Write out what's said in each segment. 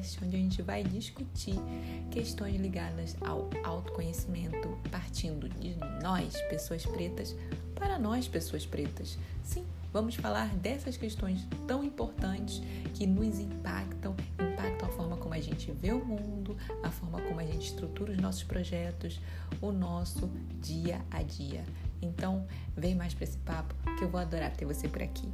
podcast onde a gente vai discutir questões ligadas ao autoconhecimento, partindo de nós, pessoas pretas, para nós, pessoas pretas. Sim, vamos falar dessas questões tão importantes que nos impactam, impactam a forma como a gente vê o mundo, a forma como a gente estrutura os nossos projetos, o nosso dia a dia. Então, vem mais para esse papo que eu vou adorar ter você por aqui.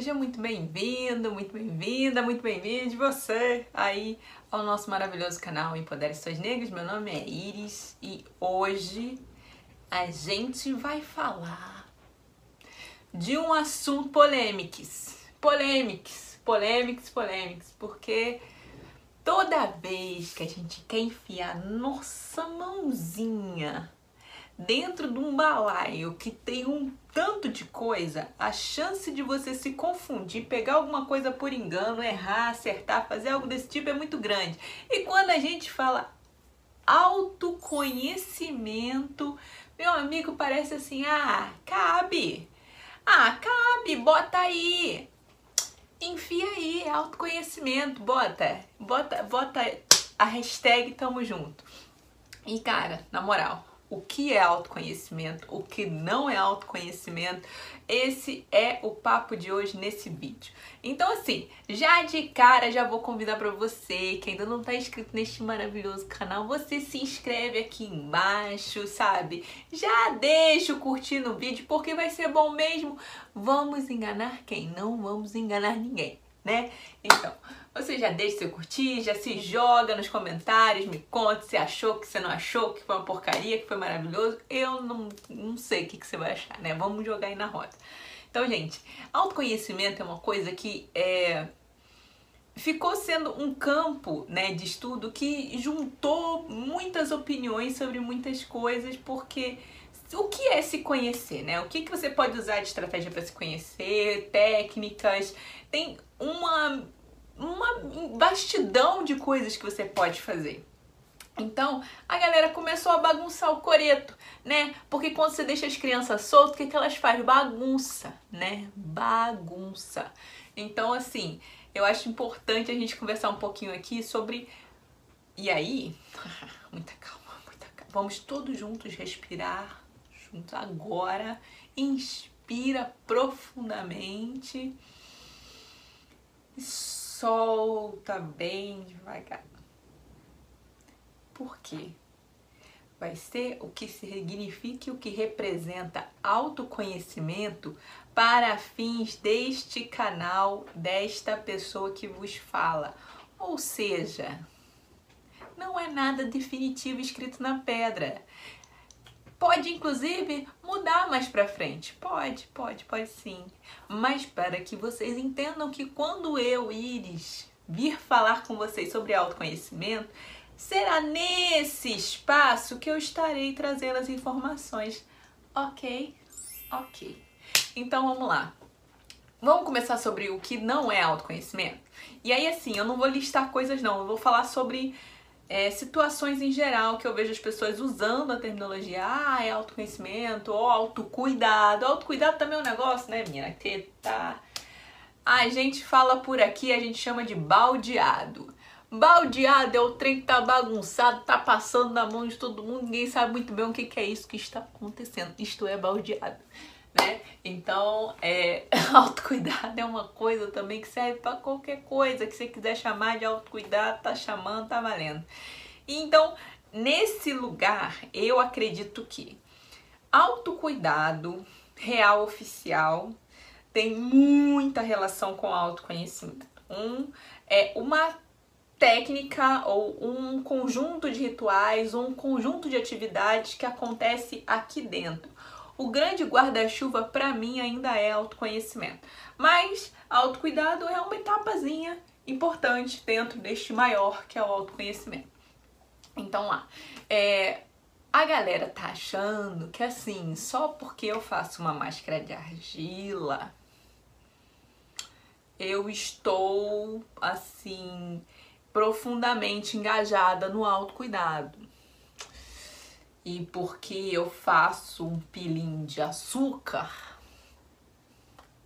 Seja muito bem-vindo, muito bem-vinda, muito bem-vindo você aí ao nosso maravilhoso canal Empodere Suas Negras. Meu nome é Iris e hoje a gente vai falar de um assunto polêmicos, polêmicos, polêmicos, polêmicos, porque toda vez que a gente quer enfiar nossa mãozinha dentro de um balaio que tem um tanto de coisa, a chance de você se confundir, pegar alguma coisa por engano, errar, acertar, fazer algo desse tipo é muito grande. E quando a gente fala autoconhecimento, meu amigo, parece assim: ah, cabe. Ah, cabe, bota aí. Enfia aí, autoconhecimento, bota, bota, bota a hashtag tamo junto. E cara, na moral, o que é autoconhecimento, o que não é autoconhecimento. Esse é o papo de hoje nesse vídeo. Então assim, já de cara já vou convidar para você que ainda não está inscrito neste maravilhoso canal, você se inscreve aqui embaixo, sabe? Já deixa o curtir no vídeo porque vai ser bom mesmo. Vamos enganar quem? Não vamos enganar ninguém né? Então, você já deixa seu curtir, já se joga nos comentários, me conta se achou, que você não achou, que foi uma porcaria, que foi maravilhoso. Eu não, não sei o que, que você vai achar, né? Vamos jogar aí na roda. Então, gente, autoconhecimento é uma coisa que é, ficou sendo um campo né, de estudo que juntou muitas opiniões sobre muitas coisas, porque o que é se conhecer, né? O que, que você pode usar de estratégia para se conhecer, técnicas, tem uma, uma bastidão de coisas que você pode fazer. Então, a galera começou a bagunçar o coreto, né? Porque quando você deixa as crianças soltas, o que, que elas fazem? Bagunça, né? Bagunça. Então, assim, eu acho importante a gente conversar um pouquinho aqui sobre. E aí? muita calma, muita calma. Vamos todos juntos respirar juntos agora. Inspira profundamente solta bem devagar. Por quê? Vai ser o que significa e o que representa autoconhecimento para fins deste canal, desta pessoa que vos fala. Ou seja, não é nada definitivo escrito na pedra. Pode inclusive mudar mais para frente. Pode, pode, pode sim. Mas para que vocês entendam que quando eu, Iris, vir falar com vocês sobre autoconhecimento, será nesse espaço que eu estarei trazendo as informações. OK? OK. Então vamos lá. Vamos começar sobre o que não é autoconhecimento? E aí assim, eu não vou listar coisas não, eu vou falar sobre é, situações em geral que eu vejo as pessoas usando a terminologia, ah, é autoconhecimento, ou autocuidado. Autocuidado também é um negócio, né, menina? Que tá. A gente fala por aqui, a gente chama de baldeado. Baldeado é o trem que tá bagunçado, tá passando na mão de todo mundo, ninguém sabe muito bem o que, que é isso que está acontecendo. Isto é baldeado né? Então, é, autocuidado é uma coisa também que serve para qualquer coisa que você quiser chamar de autocuidado, tá chamando, tá valendo. Então, nesse lugar, eu acredito que autocuidado real oficial tem muita relação com autoconhecimento. Um é uma técnica ou um conjunto de rituais, ou um conjunto de atividades que acontece aqui dentro o grande guarda-chuva para mim ainda é autoconhecimento. Mas autocuidado é uma etapazinha importante dentro deste maior que é o autoconhecimento. Então lá, é, a galera tá achando que assim, só porque eu faço uma máscara de argila, eu estou assim profundamente engajada no autocuidado. E porque eu faço um pilim de açúcar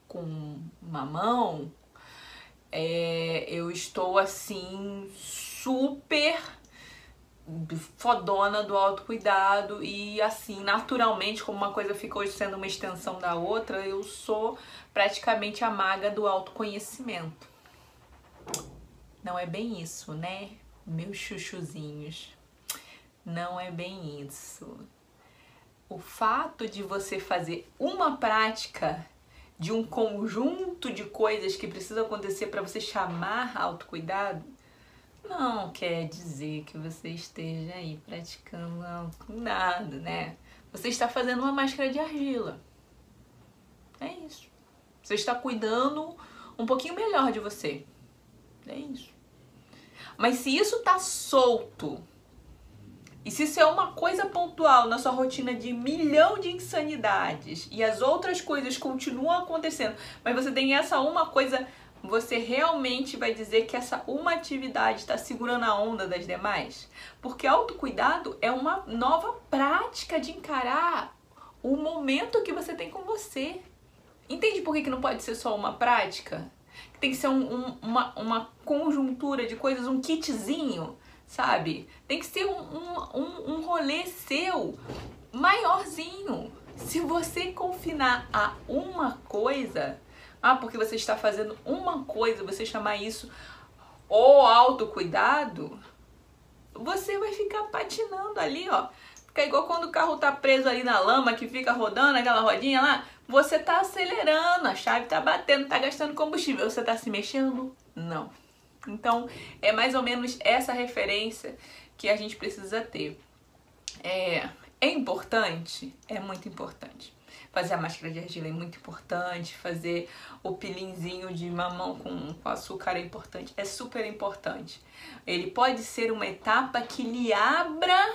com mamão, é, eu estou assim super fodona do autocuidado e assim, naturalmente, como uma coisa ficou sendo uma extensão da outra, eu sou praticamente a maga do autoconhecimento. Não é bem isso, né? Meus chuchuzinhos. Não é bem isso. O fato de você fazer uma prática de um conjunto de coisas que precisam acontecer para você chamar autocuidado não quer dizer que você esteja aí praticando autocuidado, né? Você está fazendo uma máscara de argila. É isso. Você está cuidando um pouquinho melhor de você. É isso. Mas se isso tá solto, e se isso é uma coisa pontual na sua rotina de milhão de insanidades e as outras coisas continuam acontecendo, mas você tem essa uma coisa, você realmente vai dizer que essa uma atividade está segurando a onda das demais? Porque autocuidado é uma nova prática de encarar o momento que você tem com você. Entende por que, que não pode ser só uma prática? Tem que ser um, um, uma, uma conjuntura de coisas, um kitzinho, sabe? Tem que ser um, um, um rolê seu maiorzinho. Se você confinar a uma coisa, ah, porque você está fazendo uma coisa, você chamar isso o autocuidado, você vai ficar patinando ali, ó. Fica igual quando o carro tá preso ali na lama, que fica rodando aquela rodinha lá. Você tá acelerando, a chave tá batendo, tá gastando combustível. Você tá se mexendo? Não. Então, é mais ou menos essa referência que a gente precisa ter. É, é importante? É muito importante. Fazer a máscara de argila é muito importante, fazer o pilinzinho de mamão com, com açúcar é importante, é super importante. Ele pode ser uma etapa que lhe abra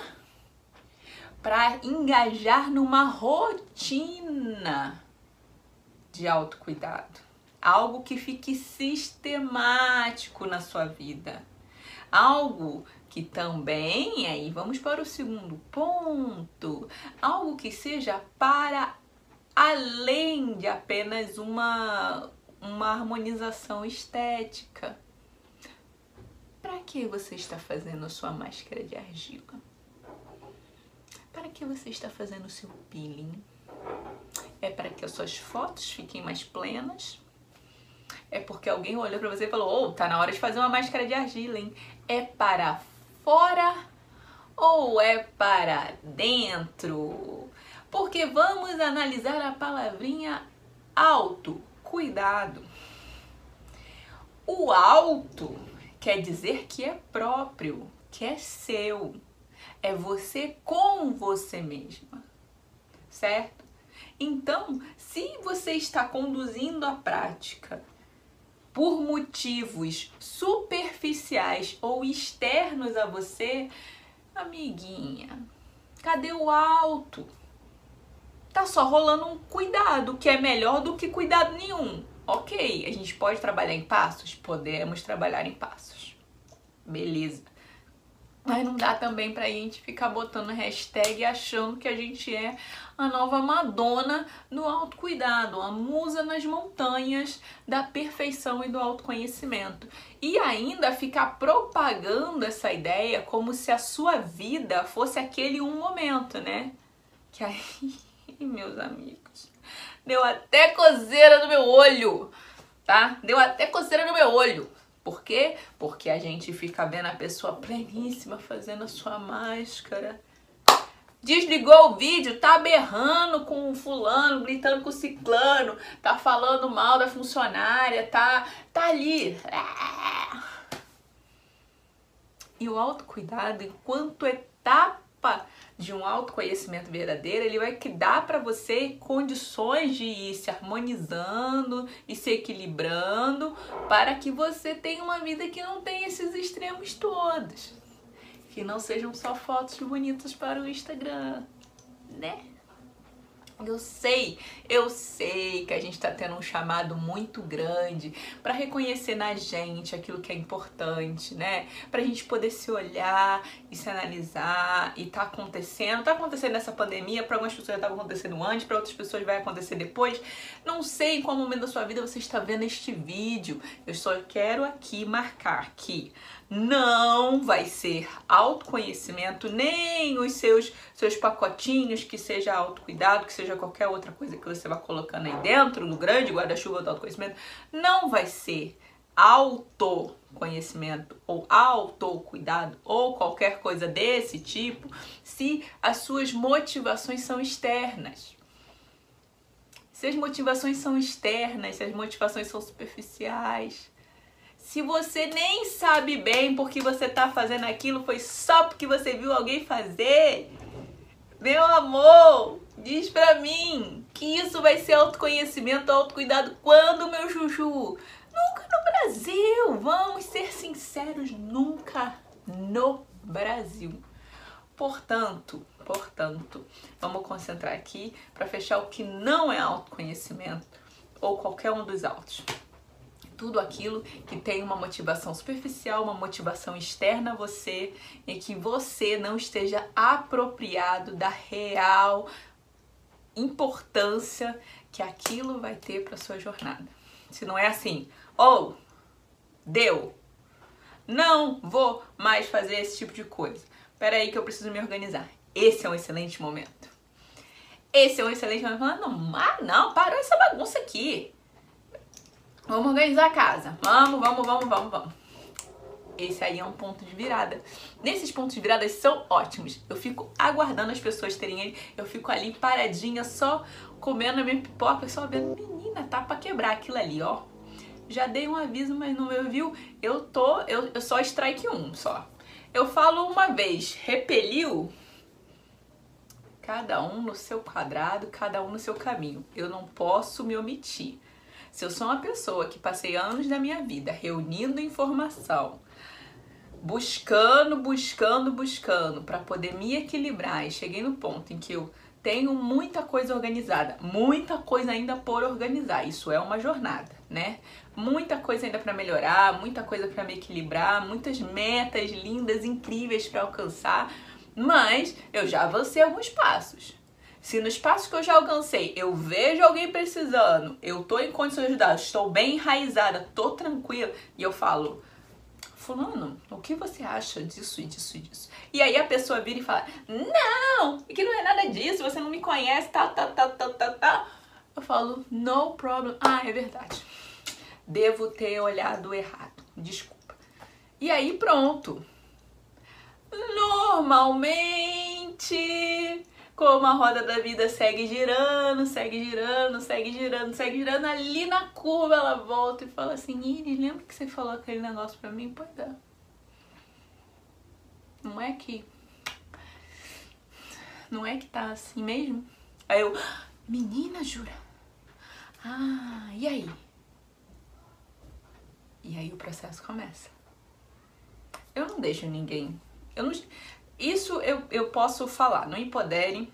para engajar numa rotina de autocuidado. Algo que fique sistemático na sua vida. Algo que também, aí vamos para o segundo ponto, algo que seja para além de apenas uma, uma harmonização estética. Para que você está fazendo a sua máscara de argila? Para que você está fazendo o seu peeling? É para que as suas fotos fiquem mais plenas? É porque alguém olhou para você e falou: "Oh, tá na hora de fazer uma máscara de argila, hein?" É para fora ou é para dentro? porque vamos analisar a palavrinha alto, cuidado. O alto quer dizer que é próprio, que é seu. É você com você mesma, certo? Então, se você está conduzindo a prática por motivos superficiais ou externos a você, amiguinha, cadê o alto? tá só rolando um cuidado, que é melhor do que cuidado nenhum. Ok, a gente pode trabalhar em passos? Podemos trabalhar em passos. Beleza. Mas não dá também pra gente ficar botando hashtag achando que a gente é a nova Madonna no autocuidado, a musa nas montanhas da perfeição e do autoconhecimento. E ainda ficar propagando essa ideia como se a sua vida fosse aquele um momento, né? Que aí meus amigos, deu até coceira no meu olho, tá? Deu até coceira no meu olho. Por quê? Porque a gente fica vendo a pessoa pleníssima fazendo a sua máscara. Desligou o vídeo, tá berrando com o fulano, gritando com o ciclano, tá falando mal da funcionária, tá, tá ali. E o autocuidado, enquanto etapa de um autoconhecimento verdadeiro, ele vai dar para você condições de ir se harmonizando e se equilibrando para que você tenha uma vida que não tenha esses extremos todos. Que não sejam só fotos bonitas para o Instagram, né? Eu sei, eu sei que a gente está tendo um chamado muito grande para reconhecer na gente aquilo que é importante, né? Para a gente poder se olhar e se analisar e tá acontecendo, tá acontecendo nessa pandemia, para algumas pessoas já estava acontecendo antes, para outras pessoas vai acontecer depois. Não sei em qual momento da sua vida você está vendo este vídeo. Eu só quero aqui marcar que não vai ser autoconhecimento, nem os seus, seus pacotinhos, que seja autocuidado, que seja qualquer outra coisa que você vai colocando aí dentro, no grande guarda-chuva do autoconhecimento, não vai ser autoconhecimento ou autocuidado ou qualquer coisa desse tipo se as suas motivações são externas. Se as motivações são externas, se as motivações são superficiais, se você nem sabe bem porque você tá fazendo aquilo, foi só porque você viu alguém fazer. Meu amor, diz pra mim que isso vai ser autoconhecimento, autocuidado quando, meu chuchu? Nunca no Brasil. Vamos ser sinceros, nunca no Brasil. Portanto, portanto, vamos concentrar aqui para fechar o que não é autoconhecimento ou qualquer um dos autos tudo aquilo que tem uma motivação superficial, uma motivação externa a você e que você não esteja apropriado da real importância que aquilo vai ter para sua jornada. Se não é assim, ou oh, deu, não vou mais fazer esse tipo de coisa. Espera aí que eu preciso me organizar. Esse é um excelente momento. Esse é um excelente momento. Não, ah, não, parou essa bagunça aqui. Vamos organizar a casa. Vamos, vamos, vamos, vamos, vamos. Esse aí é um ponto de virada. Nesses pontos de virada são ótimos. Eu fico aguardando as pessoas terem ele. Eu fico ali paradinha, só comendo a minha pipoca, só vendo, menina, tá pra quebrar aquilo ali, ó. Já dei um aviso, mas não me ouviu. Eu tô, eu, eu só strike um, só. Eu falo uma vez, repeliu, cada um no seu quadrado, cada um no seu caminho. Eu não posso me omitir. Se eu sou uma pessoa que passei anos da minha vida reunindo informação, buscando, buscando, buscando para poder me equilibrar e cheguei no ponto em que eu tenho muita coisa organizada, muita coisa ainda por organizar. Isso é uma jornada, né? Muita coisa ainda para melhorar, muita coisa para me equilibrar, muitas metas lindas, incríveis para alcançar, mas eu já avancei alguns passos. Se no espaço que eu já alcancei eu vejo alguém precisando, eu tô em condições de ajudar, estou bem enraizada, tô tranquila, e eu falo, fulano, o que você acha disso e disso e disso? E aí a pessoa vira e fala, não, que não é nada disso, você não me conhece, tá, tá, tá, tá, tá, tá. Eu falo, no problem. Ah, é verdade. Devo ter olhado errado. Desculpa. E aí pronto. Normalmente como a roda da vida segue girando, segue girando, segue girando, segue girando, ali na curva ela volta e fala assim, Iris, lembra que você falou aquele negócio pra mim? Pois é. Não é que... Não é que tá assim mesmo? Aí eu, menina, jura? Ah, e aí? E aí o processo começa. Eu não deixo ninguém... Eu não, isso eu, eu posso falar, não empodere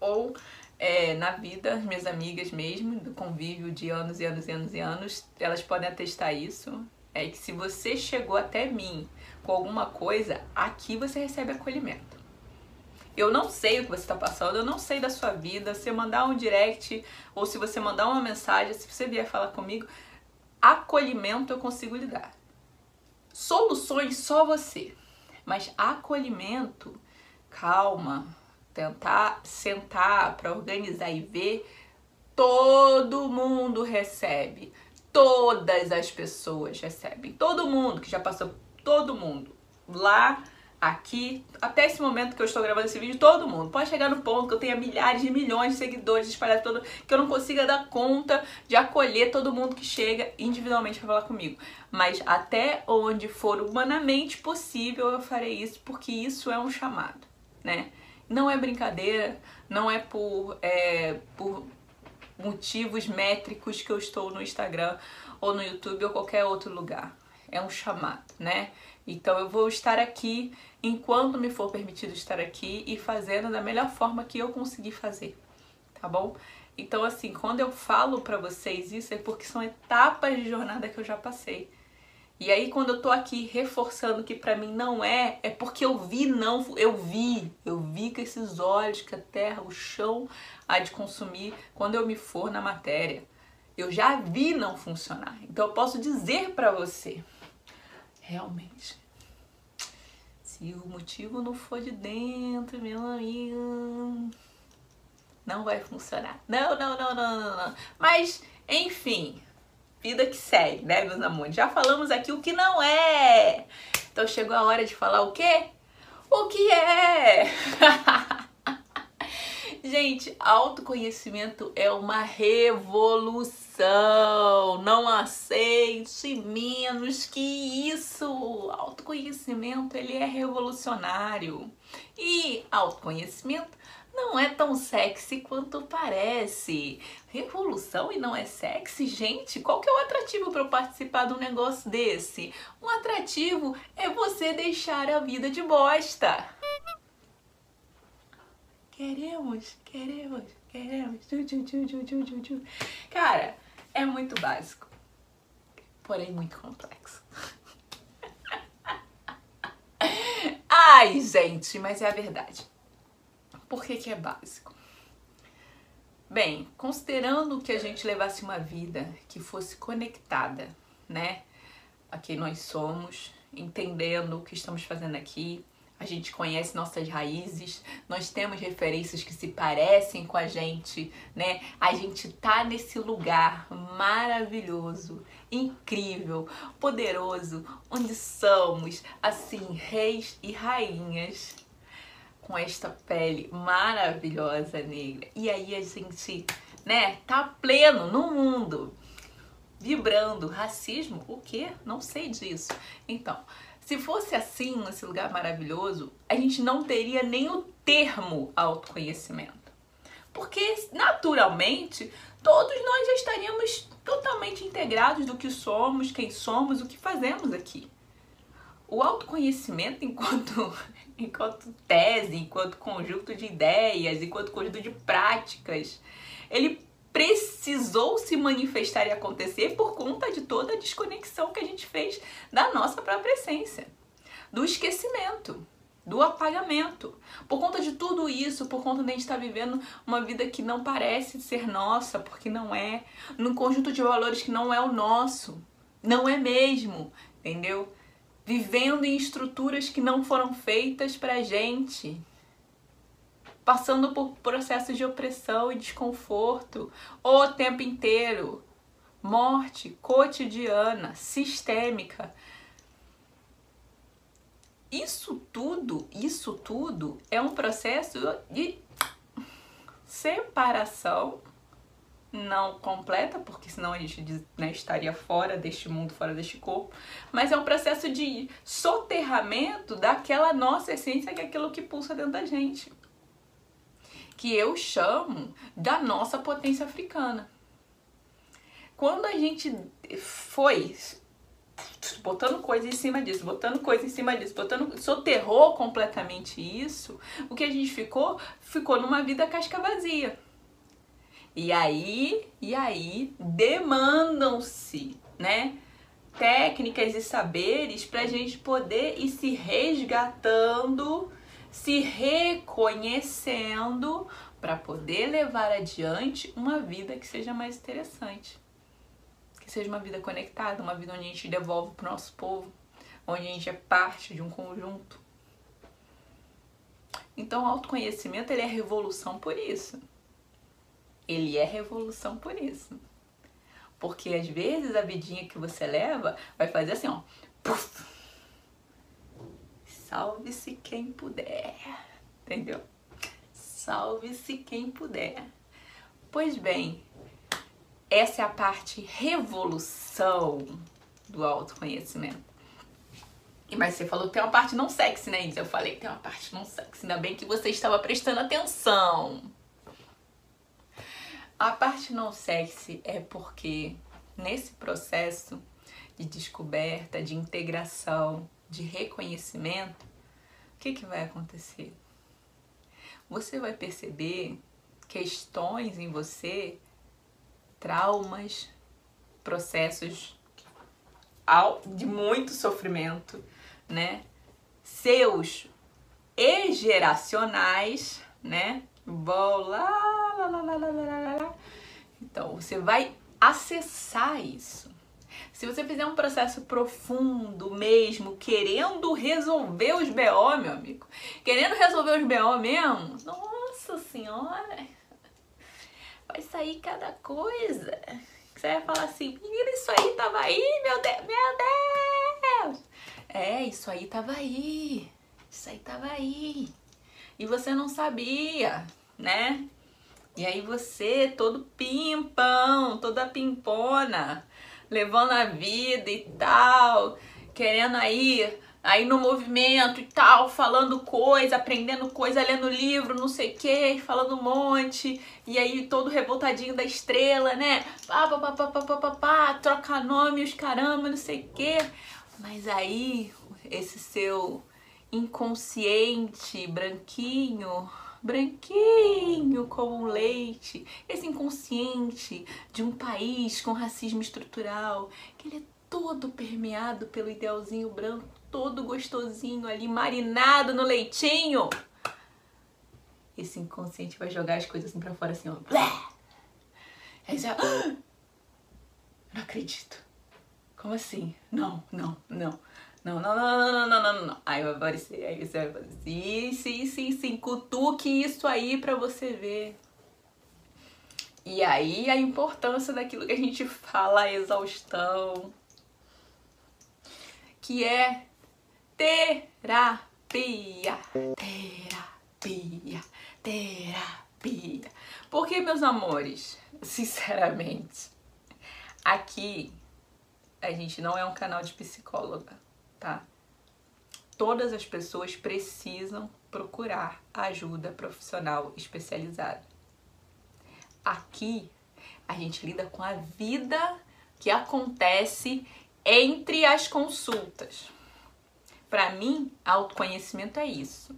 ou é, na vida, as minhas amigas mesmo, do convívio de anos e anos e anos e anos, elas podem atestar isso. É que se você chegou até mim com alguma coisa, aqui você recebe acolhimento. Eu não sei o que você está passando, eu não sei da sua vida. Se mandar um direct ou se você mandar uma mensagem, se você vier falar comigo, acolhimento eu consigo lhe dar. Soluções só você. Mas acolhimento, calma, tentar sentar para organizar e ver, todo mundo recebe. Todas as pessoas recebem. Todo mundo que já passou, todo mundo. Lá, aqui, até esse momento que eu estou gravando esse vídeo, todo mundo. Pode chegar no ponto que eu tenha milhares de milhões de seguidores espalhados todo, que eu não consiga dar conta de acolher todo mundo que chega individualmente para falar comigo. Mas até onde for humanamente possível, eu farei isso, porque isso é um chamado, né? Não é brincadeira, não é por, é, por motivos métricos que eu estou no Instagram ou no YouTube ou qualquer outro lugar. É um chamado, né? Então eu vou estar aqui enquanto me for permitido estar aqui e fazendo da melhor forma que eu conseguir fazer, tá bom? Então, assim, quando eu falo pra vocês isso é porque são etapas de jornada que eu já passei. E aí, quando eu tô aqui reforçando que pra mim não é, é porque eu vi, não, eu vi, eu vi com esses olhos que a terra, o chão há de consumir quando eu me for na matéria. Eu já vi não funcionar. Então, eu posso dizer pra você, realmente, se o motivo não for de dentro, meu amigo, não vai funcionar. Não, não, não, não, não, não. Mas, enfim, vida que segue, né, meus amores? Já falamos aqui o que não é. Então chegou a hora de falar o quê? O que é? Gente, autoconhecimento é uma revolução. Não aceite menos que isso. Autoconhecimento, ele é revolucionário. E autoconhecimento não é tão sexy quanto parece. Revolução e não é sexy? Gente, qual que é o atrativo para eu participar de um negócio desse? Um atrativo é você deixar a vida de bosta. Queremos, queremos, queremos. Cara, é muito básico, porém muito complexo. Ai, gente, mas é a verdade. Por que, que é básico? Bem, considerando que a gente levasse uma vida que fosse conectada, né, a quem nós somos, entendendo o que estamos fazendo aqui, a gente conhece nossas raízes, nós temos referências que se parecem com a gente, né? A gente tá nesse lugar maravilhoso, incrível, poderoso, onde somos assim reis e rainhas com esta pele maravilhosa negra. E aí a gente, né, tá pleno no mundo, vibrando. Racismo? O quê? Não sei disso. Então, se fosse assim, nesse lugar maravilhoso, a gente não teria nem o termo autoconhecimento. Porque, naturalmente, todos nós já estaríamos totalmente integrados do que somos, quem somos, o que fazemos aqui. O autoconhecimento, enquanto enquanto tese, enquanto conjunto de ideias, enquanto conjunto de práticas, ele precisou se manifestar e acontecer por conta de toda a desconexão que a gente fez da nossa própria essência, do esquecimento, do apagamento. Por conta de tudo isso, por conta de a gente estar vivendo uma vida que não parece ser nossa, porque não é, num conjunto de valores que não é o nosso, não é mesmo, entendeu? vivendo em estruturas que não foram feitas pra gente, passando por processos de opressão e desconforto o tempo inteiro, morte cotidiana, sistêmica. Isso tudo, isso tudo é um processo de separação não completa, porque senão a gente né, estaria fora deste mundo, fora deste corpo, mas é um processo de soterramento daquela nossa essência, que é aquilo que pulsa dentro da gente. Que eu chamo da nossa potência africana. Quando a gente foi botando coisa em cima disso, botando coisa em cima disso, botando, soterrou completamente isso, o que a gente ficou, ficou numa vida casca vazia e aí, e aí demandam-se, né? Técnicas e saberes para a gente poder ir se resgatando, se reconhecendo para poder levar adiante uma vida que seja mais interessante. Que seja uma vida conectada, uma vida onde a gente devolve para o nosso povo, onde a gente é parte de um conjunto. Então, o autoconhecimento ele é revolução por isso ele é revolução por isso. Porque às vezes a vidinha que você leva vai fazer assim, ó. Salve-se quem puder. Entendeu? Salve-se quem puder. Pois bem, essa é a parte revolução do autoconhecimento. E mas você falou que tem uma parte não sexy, né, Isa? Eu falei que tem uma parte não sexy. Ainda bem que você estava prestando atenção. A parte não sexy é porque nesse processo de descoberta, de integração, de reconhecimento, o que, que vai acontecer? Você vai perceber questões em você, traumas, processos de muito sofrimento, né? Seus e geracionais, né? Vou lá, lá, lá, lá, lá, lá, lá. Então, você vai acessar isso. Se você fizer um processo profundo mesmo, querendo resolver os BO, meu amigo, querendo resolver os BO mesmo, nossa senhora, vai sair cada coisa. Você vai falar assim, menina, isso aí tava aí, meu Deus, meu Deus. É, isso aí tava aí, isso aí tava aí. E você não sabia, né? E aí você, todo pimpão, toda pimpona, levando a vida e tal, querendo aí, aí no movimento e tal, falando coisa, aprendendo coisa, lendo livro, não sei o que, falando um monte, e aí todo revoltadinho da estrela, né? Pá, pá, pá, pá, pá, pá, pá, pá troca nome, os caramba, não sei o que. Mas aí, esse seu inconsciente branquinho branquinho como um leite, esse inconsciente de um país com racismo estrutural, que ele é todo permeado pelo idealzinho branco, todo gostosinho ali, marinado no leitinho. Esse inconsciente vai jogar as coisas assim pra fora assim, ó. Aí já. Ah, não acredito. Como assim? Não, não, não. Não, não, não, não, não, não, não, não. Aí vai aparecer, aí você vai fazer sim, sim, sim, sim, cutuque isso aí pra você ver. E aí a importância daquilo que a gente fala, a exaustão, que é terapia, terapia, terapia. Porque, meus amores, sinceramente, aqui a gente não é um canal de psicóloga tá? Todas as pessoas precisam procurar ajuda profissional especializada. Aqui a gente lida com a vida que acontece entre as consultas. Para mim, autoconhecimento é isso.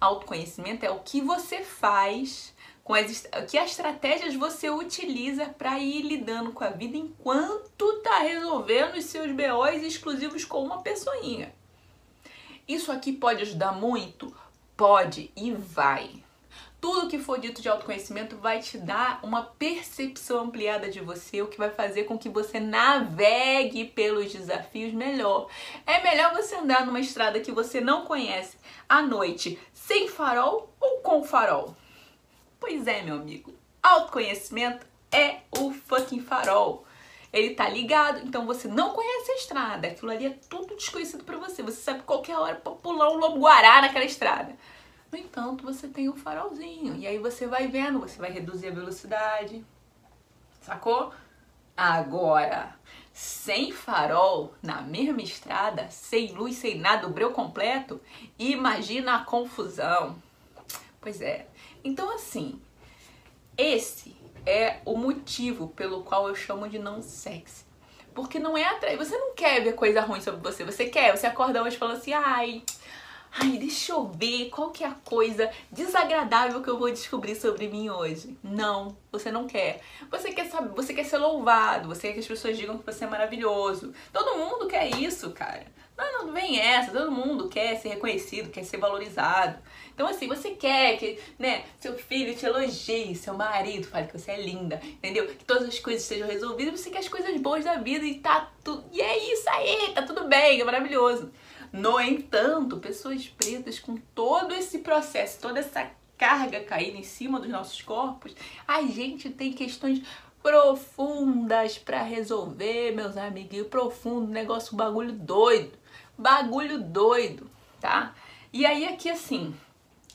Autoconhecimento é o que você faz com as que estratégias você utiliza para ir lidando com a vida enquanto tá resolvendo os seus BOs exclusivos com uma pessoinha. Isso aqui pode ajudar muito? Pode e vai. Tudo que for dito de autoconhecimento vai te dar uma percepção ampliada de você, o que vai fazer com que você navegue pelos desafios melhor. É melhor você andar numa estrada que você não conhece à noite, sem farol ou com farol? Pois é, meu amigo. Autoconhecimento é o fucking farol. Ele tá ligado, então você não conhece a estrada. Aquilo ali é tudo desconhecido para você. Você sabe qualquer hora pular um lobo-guará naquela estrada. No entanto, você tem um farolzinho. E aí você vai vendo, você vai reduzir a velocidade. Sacou? Agora, sem farol, na mesma estrada, sem luz, sem nada, o breu completo, imagina a confusão. Pois é, então, assim, esse é o motivo pelo qual eu chamo de não sexy. Porque não é atrair. Você não quer ver coisa ruim sobre você. Você quer, você acorda hoje e fala assim, ai, ai, deixa eu ver qual que é a coisa desagradável que eu vou descobrir sobre mim hoje. Não, você não quer. Você quer saber, você quer ser louvado, você quer que as pessoas digam que você é maravilhoso. Todo mundo quer isso, cara. Não, não vem essa, todo mundo quer ser reconhecido, quer ser valorizado. Então, assim, você quer que, né, seu filho te elogie, seu marido fale que você é linda, entendeu? Que todas as coisas sejam resolvidas, você quer as coisas boas da vida e tá tudo. E é isso aí, tá tudo bem, é maravilhoso. No entanto, pessoas pretas com todo esse processo, toda essa carga caindo em cima dos nossos corpos, a gente tem questões profundas para resolver, meus amiguinhos, profundo, negócio, bagulho doido bagulho doido, tá? E aí aqui assim,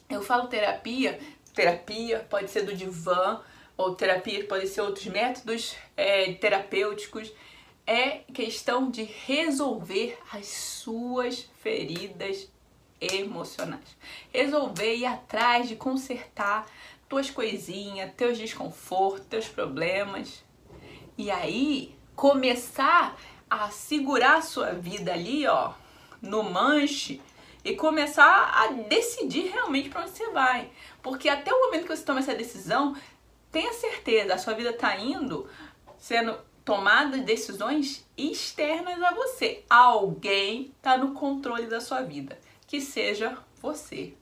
eu falo terapia, terapia pode ser do divã, ou terapia pode ser outros métodos é, terapêuticos, é questão de resolver as suas feridas emocionais. Resolver, ir atrás de consertar tuas coisinhas, teus desconfortos, teus problemas. E aí começar a segurar a sua vida ali, ó, no manche e começar a decidir realmente para onde você vai. Porque até o momento que você toma essa decisão, tenha certeza, a sua vida está indo sendo tomada decisões externas a você. Alguém está no controle da sua vida, que seja você.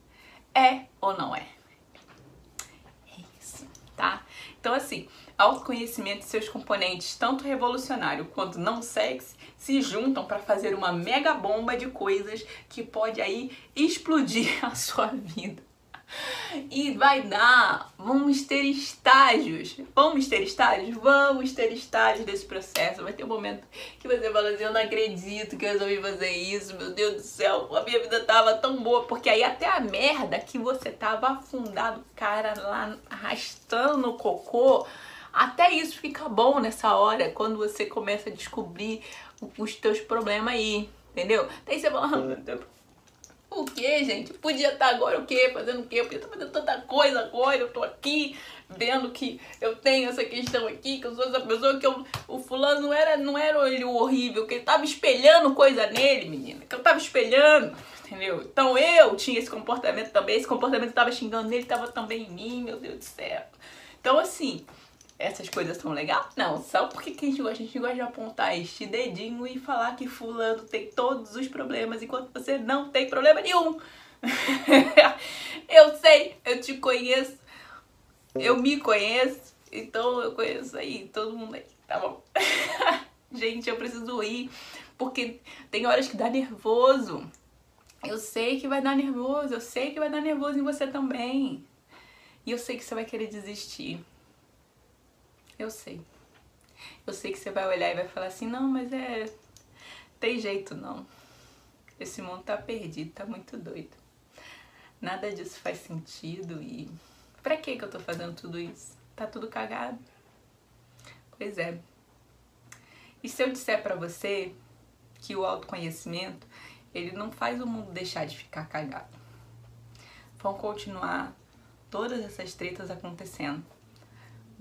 É ou não é? É isso, tá? Então assim, autoconhecimento e seus componentes, tanto revolucionário quanto não sexy, se juntam para fazer uma mega bomba de coisas que pode aí explodir a sua vida. E vai dar, vamos ter estágios. Vamos ter estágios? Vamos ter estágios desse processo. Vai ter um momento que você fala assim: Eu não acredito que eu resolvi fazer isso, meu Deus do céu, a minha vida tava tão boa. Porque aí até a merda que você tava afundado, cara, lá arrastando no cocô até isso fica bom nessa hora, quando você começa a descobrir os teus problemas aí, entendeu? Daí você fala, ah, o que, gente? Podia estar agora o quê? Fazendo o quê? Eu podia estar fazendo tanta coisa agora, eu tô aqui vendo que eu tenho essa questão aqui, que eu sou essa pessoa, que eu, o fulano não era, não era ele o horrível, que ele tava espelhando coisa nele, menina, que eu tava espelhando, entendeu? Então eu tinha esse comportamento também, esse comportamento que tava xingando nele, tava também em mim, meu Deus do céu. Então assim, essas coisas são legais? Não, só porque que a gente gosta, a gente gosta de apontar este dedinho e falar que fulano tem todos os problemas enquanto você não tem problema nenhum. eu sei, eu te conheço, eu me conheço, então eu conheço aí todo mundo aí, tá bom? gente, eu preciso ir, porque tem horas que dá nervoso. Eu sei que vai dar nervoso, eu sei que vai dar nervoso em você também. E eu sei que você vai querer desistir. Eu sei. Eu sei que você vai olhar e vai falar assim, não, mas é. Tem jeito não. Esse mundo tá perdido, tá muito doido. Nada disso faz sentido e. Pra que que eu tô fazendo tudo isso? Tá tudo cagado. Pois é. E se eu disser para você que o autoconhecimento, ele não faz o mundo deixar de ficar cagado. Vão continuar todas essas tretas acontecendo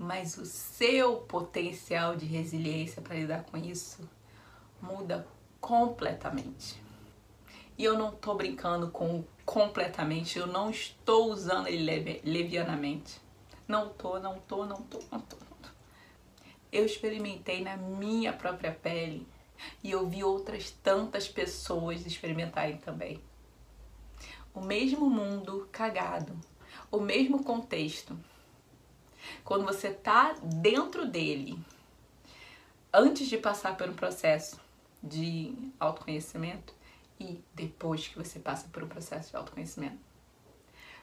mas o seu potencial de resiliência para lidar com isso muda completamente. E eu não tô brincando com completamente, eu não estou usando ele levi levianamente. Não tô, não tô, não tô, não tô, não tô. Eu experimentei na minha própria pele e eu vi outras tantas pessoas experimentarem também. O mesmo mundo cagado, o mesmo contexto, quando você tá dentro dele, antes de passar por um processo de autoconhecimento e depois que você passa por um processo de autoconhecimento.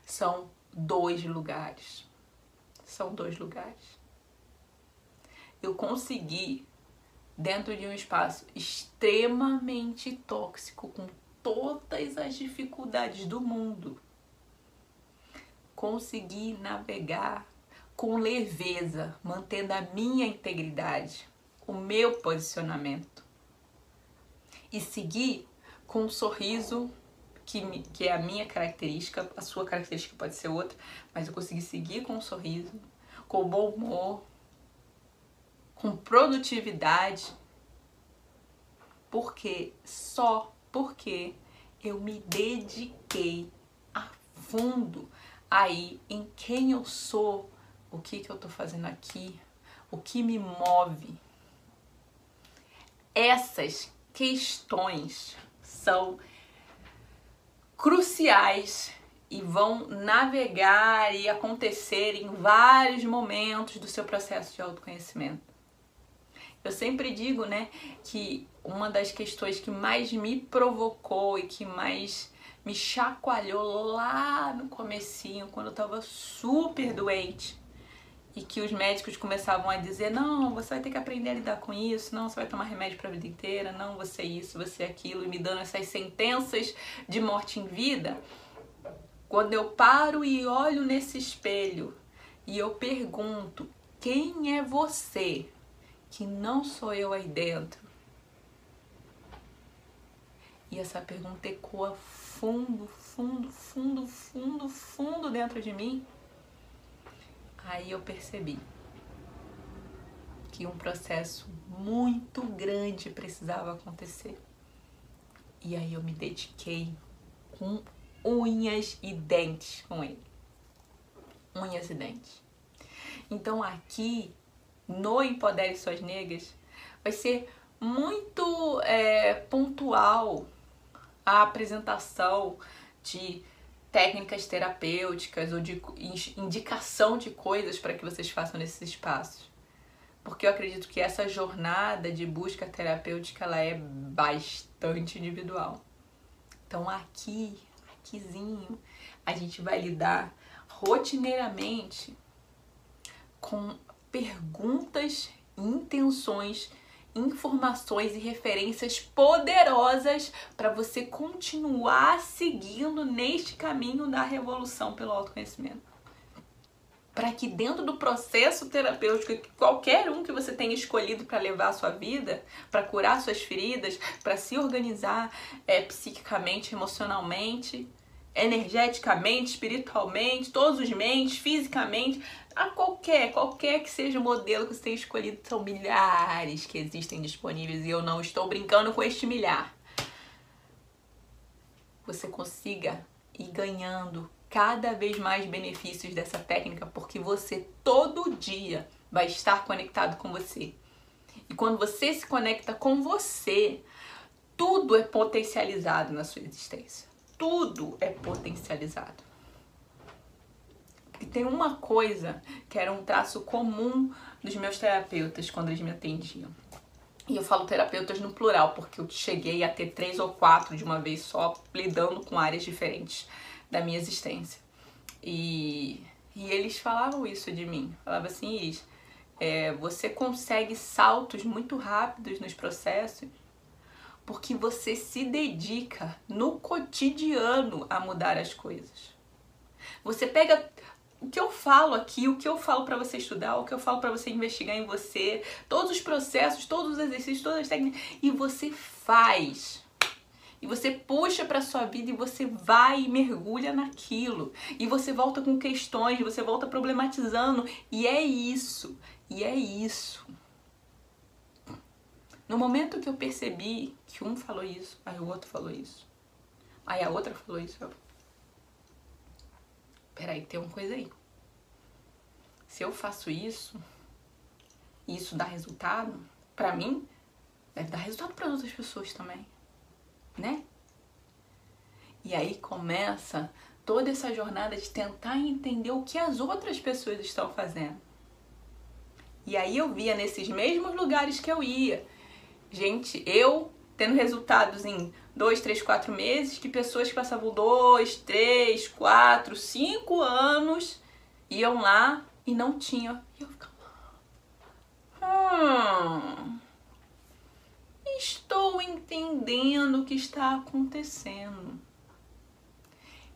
São dois lugares. São dois lugares. Eu consegui, dentro de um espaço extremamente tóxico, com todas as dificuldades do mundo, conseguir navegar com leveza, mantendo a minha integridade, o meu posicionamento. E seguir com um sorriso que, me, que é a minha característica, a sua característica pode ser outra, mas eu consegui seguir com um sorriso, com bom humor, com produtividade, porque só porque eu me dediquei a fundo aí em quem eu sou, o que, que eu estou fazendo aqui, o que me move. Essas questões são cruciais e vão navegar e acontecer em vários momentos do seu processo de autoconhecimento. Eu sempre digo, né, que uma das questões que mais me provocou e que mais me chacoalhou lá no comecinho, quando eu tava super doente, e que os médicos começavam a dizer: não, você vai ter que aprender a lidar com isso, não, você vai tomar remédio para a vida inteira, não, você é isso, você é aquilo, e me dando essas sentenças de morte em vida. Quando eu paro e olho nesse espelho e eu pergunto: quem é você que não sou eu aí dentro? E essa pergunta ecoa fundo, fundo, fundo, fundo, fundo dentro de mim. Aí eu percebi que um processo muito grande precisava acontecer. E aí eu me dediquei com unhas e dentes com ele. Unhas e dentes. Então aqui no Empodere Suas Negras vai ser muito é, pontual a apresentação de técnicas terapêuticas ou de indicação de coisas para que vocês façam nesses espaços. Porque eu acredito que essa jornada de busca terapêutica ela é bastante individual. Então aqui, aquizinho, a gente vai lidar rotineiramente com perguntas, intenções informações e referências poderosas para você continuar seguindo neste caminho da revolução pelo autoconhecimento. Para que dentro do processo terapêutico, qualquer um que você tenha escolhido para levar a sua vida, para curar suas feridas, para se organizar é, psiquicamente, emocionalmente, energeticamente, espiritualmente, todos os mentes, fisicamente, a qualquer, qualquer que seja o modelo que você tenha escolhido, são milhares que existem disponíveis e eu não estou brincando com este milhar. Você consiga ir ganhando cada vez mais benefícios dessa técnica, porque você todo dia vai estar conectado com você. E quando você se conecta com você, tudo é potencializado na sua existência tudo é potencializado. E tem uma coisa que era um traço comum dos meus terapeutas quando eles me atendiam. E eu falo terapeutas no plural, porque eu cheguei a ter três ou quatro de uma vez só, lidando com áreas diferentes da minha existência. E, e eles falavam isso de mim. Falavam assim, Iris, é, você consegue saltos muito rápidos nos processos porque você se dedica no cotidiano a mudar as coisas. Você pega o que eu falo aqui, o que eu falo para você estudar, o que eu falo para você investigar em você, todos os processos, todos os exercícios, todas as técnicas e você faz. E você puxa para sua vida e você vai e mergulha naquilo. E você volta com questões, você volta problematizando e é isso. E é isso. No momento que eu percebi que um falou isso, aí o outro falou isso, aí a outra falou isso, eu... peraí, tem uma coisa aí. Se eu faço isso, e isso dá resultado, para mim, deve dar resultado para outras pessoas também, né? E aí começa toda essa jornada de tentar entender o que as outras pessoas estão fazendo. E aí eu via nesses mesmos lugares que eu ia, gente, eu tendo resultados em dois, três, quatro meses, que pessoas que passavam dois, três, quatro, cinco anos iam lá e não tinham. E eu ficava. Hum, estou entendendo o que está acontecendo.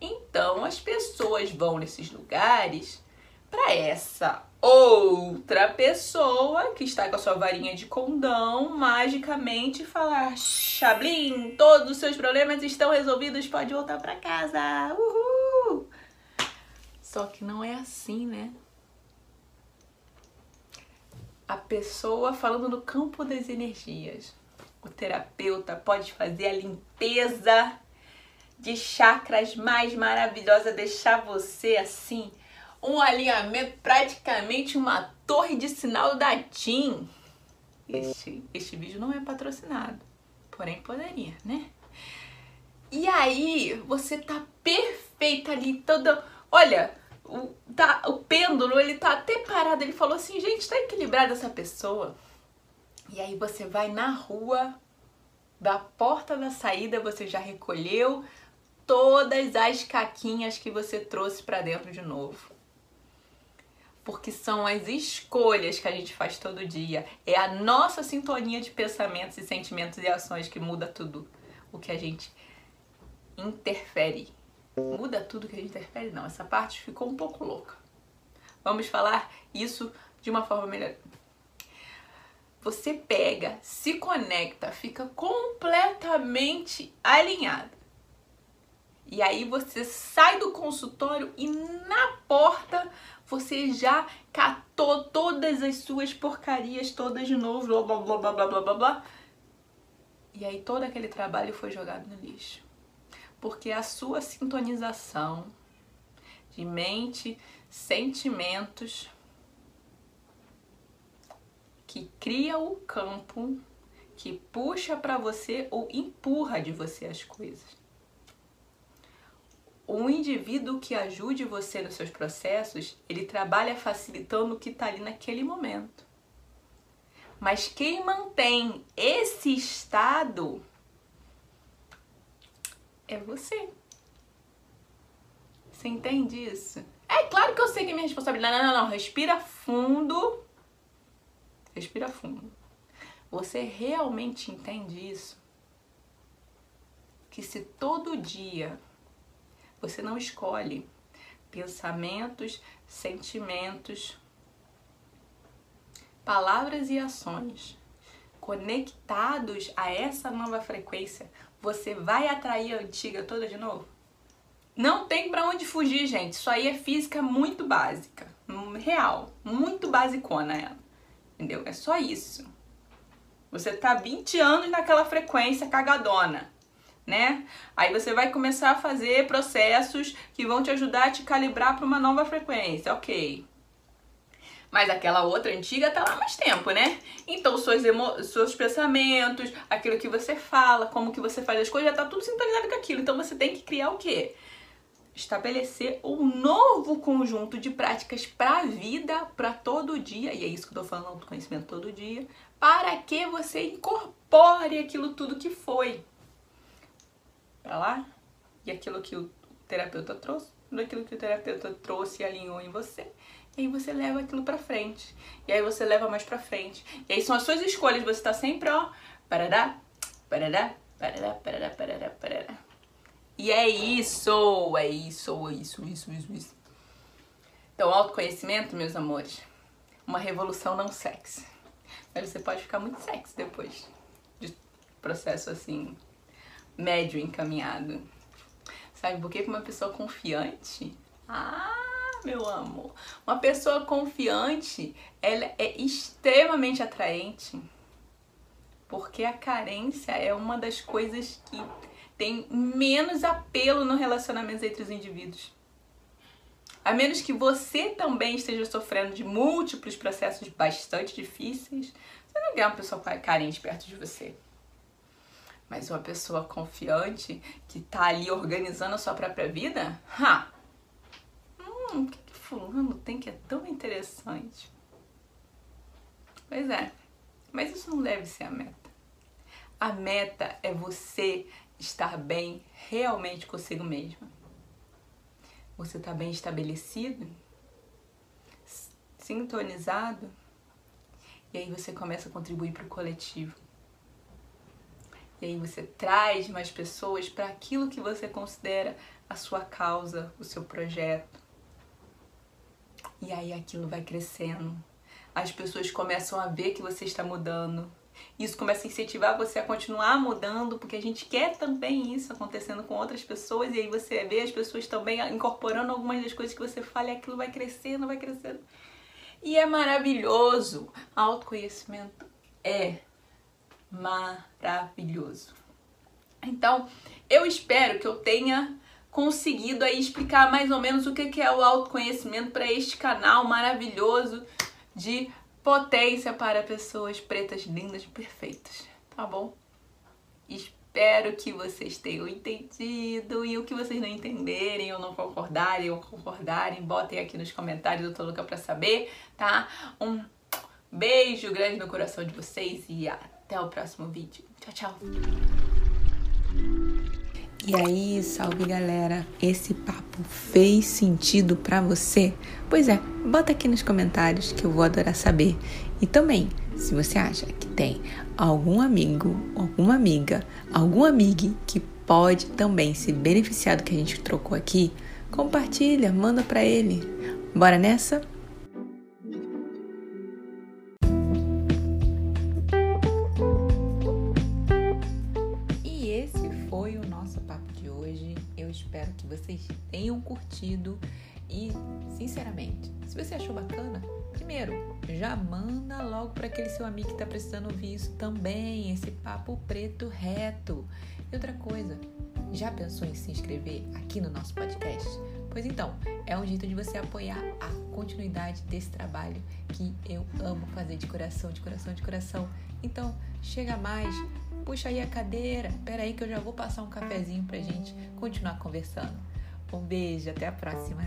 Então as pessoas vão nesses lugares para essa outra pessoa que está com a sua varinha de condão magicamente falar: Chablin, todos os seus problemas estão resolvidos, pode voltar para casa. Uhul! Só que não é assim, né? A pessoa falando no campo das energias. O terapeuta pode fazer a limpeza de chakras mais maravilhosa, deixar você assim um alinhamento, praticamente uma torre de sinal da TIM. Este, este vídeo não é patrocinado, porém poderia, né? E aí, você tá perfeita ali, toda. Olha, o, tá, o pêndulo, ele tá até parado. Ele falou assim: gente, tá equilibrada essa pessoa. E aí, você vai na rua, da porta da saída, você já recolheu todas as caquinhas que você trouxe para dentro de novo porque são as escolhas que a gente faz todo dia. É a nossa sintonia de pensamentos e sentimentos e ações que muda tudo o que a gente interfere. Muda tudo que a gente interfere? Não, essa parte ficou um pouco louca. Vamos falar isso de uma forma melhor. Você pega, se conecta, fica completamente alinhado. E aí você sai do consultório e na porta você já catou todas as suas porcarias todas de novo, blá blá blá blá blá blá blá. blá. E aí todo aquele trabalho foi jogado no lixo. Porque a sua sintonização de mente, sentimentos, que cria o campo que puxa para você ou empurra de você as coisas. Um indivíduo que ajude você nos seus processos, ele trabalha facilitando o que está ali naquele momento. Mas quem mantém esse estado é você. Você entende isso? É claro que eu sei que é minha responsabilidade. Não, não, não. Respira fundo. Respira fundo. Você realmente entende isso? Que se todo dia você não escolhe pensamentos, sentimentos, palavras e ações conectados a essa nova frequência, você vai atrair a antiga toda de novo? Não tem para onde fugir, gente. Isso aí é física muito básica, real, muito basicona ela. Entendeu? É só isso. Você tá 20 anos naquela frequência cagadona, né? Aí você vai começar a fazer processos que vão te ajudar a te calibrar para uma nova frequência, ok? Mas aquela outra antiga tá lá mais tempo, né? Então, seus, emo... seus pensamentos, aquilo que você fala, como que você faz as coisas, já tá tudo sintonizado com aquilo. Então, você tem que criar o quê? Estabelecer um novo conjunto de práticas para a vida, para todo dia, e é isso que eu tô falando, autoconhecimento todo dia, para que você incorpore aquilo tudo que foi para lá e aquilo que o terapeuta trouxe, aquilo que o terapeuta trouxe e alinhou em você e aí você leva aquilo pra frente. E aí você leva mais pra frente. E aí são as suas escolhas. Você tá sempre, ó, parará, parará, parará, parará, parará, parará. E é isso, é isso, é isso, isso, isso, isso. Então, autoconhecimento, meus amores, uma revolução não sexy. Mas você pode ficar muito sexy depois de processo assim, médio encaminhado. Sabe por que uma pessoa confiante? Ah! meu amor. Uma pessoa confiante, ela é extremamente atraente. Porque a carência é uma das coisas que tem menos apelo no relacionamento entre os indivíduos. A menos que você também esteja sofrendo de múltiplos processos bastante difíceis, você não quer uma pessoa carente perto de você. Mas uma pessoa confiante que tá ali organizando a sua própria vida, ha, hum, o que, que fulano tem que é tão interessante? Pois é, mas isso não deve ser a meta. A meta é você estar bem realmente consigo mesma. Você está bem estabelecido, sintonizado, e aí você começa a contribuir para o coletivo. E aí você traz mais pessoas para aquilo que você considera a sua causa, o seu projeto. E aí aquilo vai crescendo. As pessoas começam a ver que você está mudando. Isso começa a incentivar você a continuar mudando, porque a gente quer também isso acontecendo com outras pessoas, e aí você vê as pessoas também incorporando algumas das coisas que você fala e aquilo vai crescendo, vai crescendo. E é maravilhoso. Autoconhecimento é maravilhoso. Então, eu espero que eu tenha conseguido aí explicar mais ou menos o que é o autoconhecimento para este canal maravilhoso de potência para pessoas pretas, lindas e perfeitas, tá bom? Espero que vocês tenham entendido e o que vocês não entenderem ou não concordarem ou concordarem, botem aqui nos comentários, eu tô louca pra saber, tá? Um beijo grande no coração de vocês e até o próximo vídeo. Tchau, tchau! E aí, salve galera! Esse papo fez sentido para você? Pois é, bota aqui nos comentários que eu vou adorar saber. E também, se você acha que tem algum amigo, alguma amiga, algum amigo que pode também se beneficiar do que a gente trocou aqui, compartilha, manda para ele. Bora nessa? Tenham curtido e, sinceramente, se você achou bacana, primeiro, já manda logo para aquele seu amigo que está precisando ouvir isso também, esse papo preto reto. E outra coisa, Já pensou em se inscrever aqui no nosso podcast? Pois então, é um jeito de você apoiar a continuidade desse trabalho que eu amo fazer de coração, de coração, de coração. Então, chega mais, puxa aí a cadeira, pera aí que eu já vou passar um cafezinho pra gente continuar conversando. Um beijo, até a próxima!